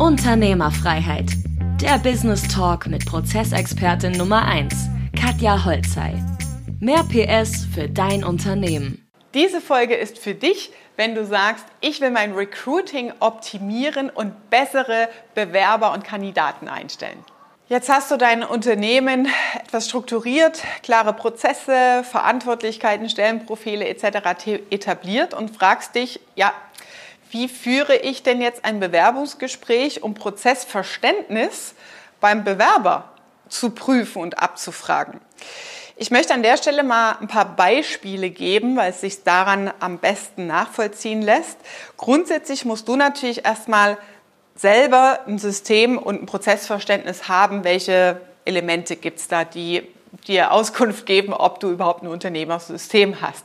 Unternehmerfreiheit. Der Business Talk mit Prozessexpertin Nummer 1, Katja Holzei. Mehr PS für dein Unternehmen. Diese Folge ist für dich, wenn du sagst, ich will mein Recruiting optimieren und bessere Bewerber und Kandidaten einstellen. Jetzt hast du dein Unternehmen etwas strukturiert, klare Prozesse, Verantwortlichkeiten, Stellenprofile etc. etabliert und fragst dich, ja, wie führe ich denn jetzt ein Bewerbungsgespräch, um Prozessverständnis beim Bewerber zu prüfen und abzufragen. Ich möchte an der Stelle mal ein paar Beispiele geben, weil es sich daran am besten nachvollziehen lässt. Grundsätzlich musst du natürlich erstmal selber ein System und ein Prozessverständnis haben, welche Elemente gibt es da, die dir Auskunft geben, ob du überhaupt ein Unternehmersystem hast.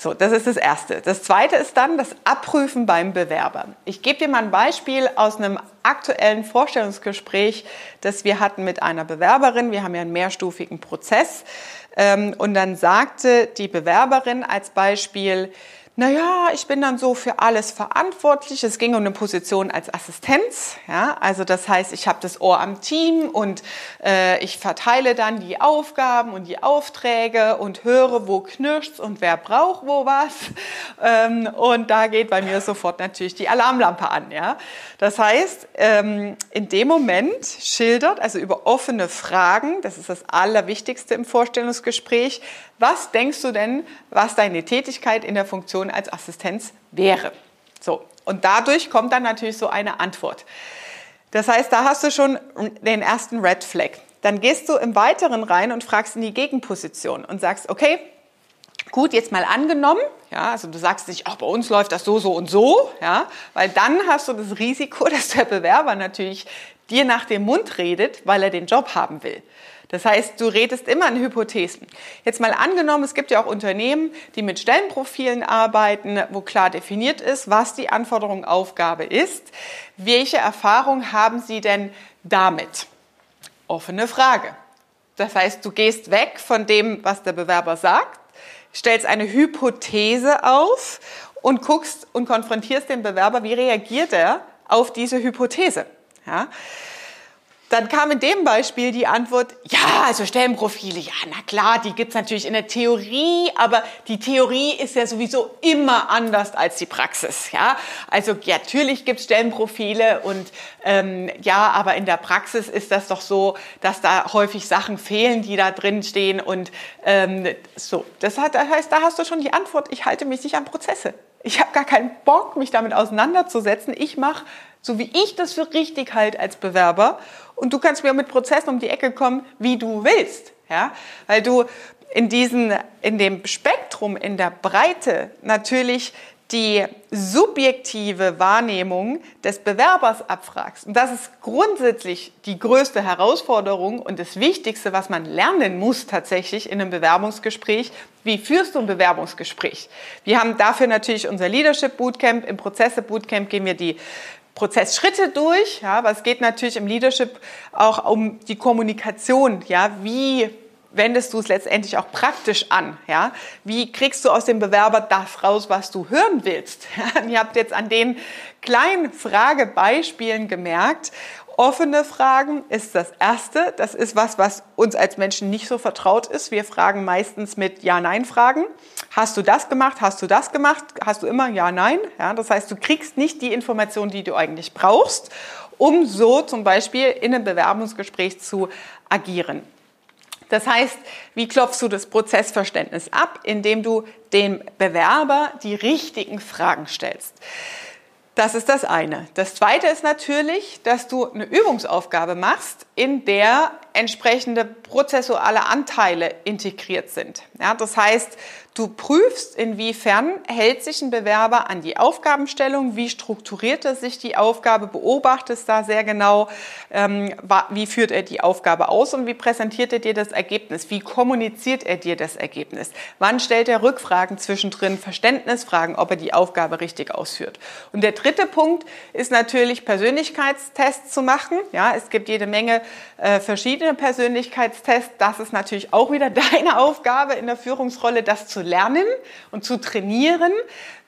So, das ist das Erste. Das Zweite ist dann das Abprüfen beim Bewerber. Ich gebe dir mal ein Beispiel aus einem aktuellen Vorstellungsgespräch, das wir hatten mit einer Bewerberin. Wir haben ja einen mehrstufigen Prozess. Ähm, und dann sagte die Bewerberin als Beispiel, naja, ich bin dann so für alles verantwortlich. Es ging um eine Position als Assistenz. Ja? Also das heißt, ich habe das Ohr am Team und äh, ich verteile dann die Aufgaben und die Aufträge und höre, wo knirscht und wer braucht wo was. Ähm, und da geht bei mir sofort natürlich die Alarmlampe an. Ja? Das heißt, ähm, in dem Moment schildert, also über offene Fragen, das ist das Allerwichtigste im Vorstellungsgespräch, was denkst du denn, was deine Tätigkeit in der Funktion als Assistenz wäre? So, und dadurch kommt dann natürlich so eine Antwort. Das heißt, da hast du schon den ersten Red Flag. Dann gehst du im Weiteren rein und fragst in die Gegenposition und sagst, okay, gut, jetzt mal angenommen, ja, also du sagst nicht, ach, bei uns läuft das so, so und so, ja, weil dann hast du das Risiko, dass der Bewerber natürlich dir nach dem Mund redet, weil er den Job haben will. Das heißt, du redest immer in Hypothesen. Jetzt mal angenommen, es gibt ja auch Unternehmen, die mit Stellenprofilen arbeiten, wo klar definiert ist, was die Anforderung Aufgabe ist. Welche Erfahrung haben Sie denn damit? Offene Frage. Das heißt, du gehst weg von dem, was der Bewerber sagt, stellst eine Hypothese auf und guckst und konfrontierst den Bewerber, wie reagiert er auf diese Hypothese. Ja? Dann kam in dem Beispiel die Antwort, ja, also Stellenprofile, ja, na klar, die gibt's natürlich in der Theorie, aber die Theorie ist ja sowieso immer anders als die Praxis. Ja? Also ja, natürlich gibt's Stellenprofile und ähm, ja, aber in der Praxis ist das doch so, dass da häufig Sachen fehlen, die da drin stehen und ähm, so. Das, hat, das heißt, da hast du schon die Antwort, ich halte mich nicht an Prozesse. Ich habe gar keinen Bock, mich damit auseinanderzusetzen. Ich mache so wie ich das für richtig halte als Bewerber. Und du kannst mir mit Prozessen um die Ecke kommen, wie du willst. Ja? Weil du in, diesen, in dem Spektrum, in der Breite natürlich die subjektive Wahrnehmung des Bewerbers abfragst. Und das ist grundsätzlich die größte Herausforderung und das Wichtigste, was man lernen muss tatsächlich in einem Bewerbungsgespräch. Wie führst du ein Bewerbungsgespräch? Wir haben dafür natürlich unser Leadership Bootcamp. Im Prozesse Bootcamp gehen wir die Prozessschritte durch, ja, aber es geht natürlich im Leadership auch um die Kommunikation, ja, wie wendest du es letztendlich auch praktisch an? Ja? Wie kriegst du aus dem Bewerber das raus, was du hören willst? Ja, ihr habt jetzt an den kleinen Fragebeispielen gemerkt, offene Fragen ist das Erste. Das ist was, was uns als Menschen nicht so vertraut ist. Wir fragen meistens mit Ja-Nein-Fragen. Hast du das gemacht? Hast du das gemacht? Hast du immer Ja-Nein? Ja, das heißt, du kriegst nicht die Informationen, die du eigentlich brauchst, um so zum Beispiel in einem Bewerbungsgespräch zu agieren. Das heißt, wie klopfst du das Prozessverständnis ab, indem du dem Bewerber die richtigen Fragen stellst? Das ist das eine. Das zweite ist natürlich, dass du eine Übungsaufgabe machst, in der entsprechende prozessuale Anteile integriert sind. Ja, das heißt, Du prüfst, inwiefern hält sich ein Bewerber an die Aufgabenstellung, wie strukturiert er sich die Aufgabe, beobachtest da sehr genau, ähm, wie führt er die Aufgabe aus und wie präsentiert er dir das Ergebnis, wie kommuniziert er dir das Ergebnis, wann stellt er Rückfragen zwischendrin, Verständnisfragen, ob er die Aufgabe richtig ausführt. Und der dritte Punkt ist natürlich Persönlichkeitstests zu machen. Ja, es gibt jede Menge äh, verschiedene verschiedene Persönlichkeitstests. Das ist natürlich auch wieder deine Aufgabe in der Führungsrolle, das zu lernen und zu trainieren.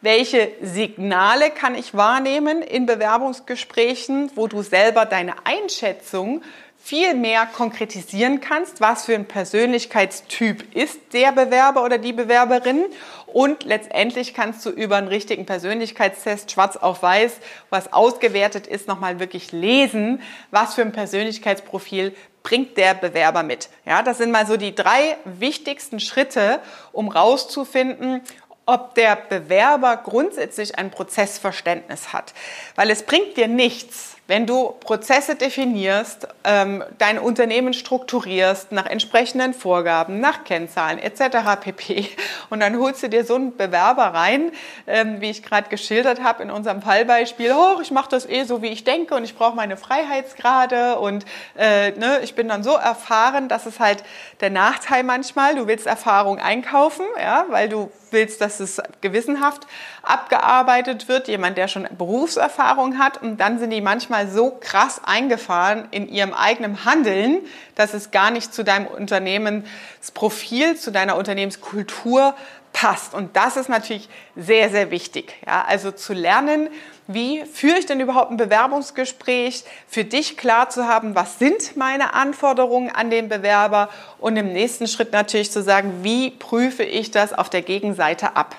Welche Signale kann ich wahrnehmen in Bewerbungsgesprächen, wo du selber deine Einschätzung viel mehr konkretisieren kannst, was für ein Persönlichkeitstyp ist der Bewerber oder die Bewerberin. Und letztendlich kannst du über einen richtigen Persönlichkeitstest schwarz auf weiß, was ausgewertet ist, nochmal wirklich lesen, was für ein Persönlichkeitsprofil bringt der Bewerber mit. Ja, das sind mal so die drei wichtigsten Schritte, um rauszufinden, ob der Bewerber grundsätzlich ein Prozessverständnis hat. Weil es bringt dir nichts, wenn du Prozesse definierst, ähm, dein Unternehmen strukturierst nach entsprechenden Vorgaben, nach Kennzahlen etc. pp. Und dann holst du dir so einen Bewerber rein, ähm, wie ich gerade geschildert habe in unserem Fallbeispiel. Oh, ich mache das eh so, wie ich denke und ich brauche meine Freiheitsgrade und äh, ne, ich bin dann so erfahren, dass es halt der Nachteil manchmal. Du willst Erfahrung einkaufen, ja, weil du willst, dass es gewissenhaft abgearbeitet wird, jemand, der schon Berufserfahrung hat. Und dann sind die manchmal so krass eingefahren in ihrem eigenen Handeln, dass es gar nicht zu deinem Unternehmensprofil, zu deiner Unternehmenskultur passt. Und das ist natürlich sehr, sehr wichtig. Ja, also zu lernen, wie führe ich denn überhaupt ein Bewerbungsgespräch, für dich klar zu haben, was sind meine Anforderungen an den Bewerber und im nächsten Schritt natürlich zu sagen, wie prüfe ich das auf der Gegenseite ab.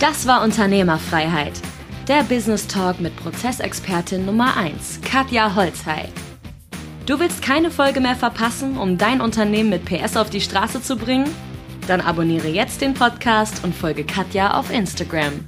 Das war Unternehmerfreiheit. Der Business Talk mit Prozessexpertin Nummer 1, Katja Holzhey. Du willst keine Folge mehr verpassen, um dein Unternehmen mit PS auf die Straße zu bringen? Dann abonniere jetzt den Podcast und folge Katja auf Instagram.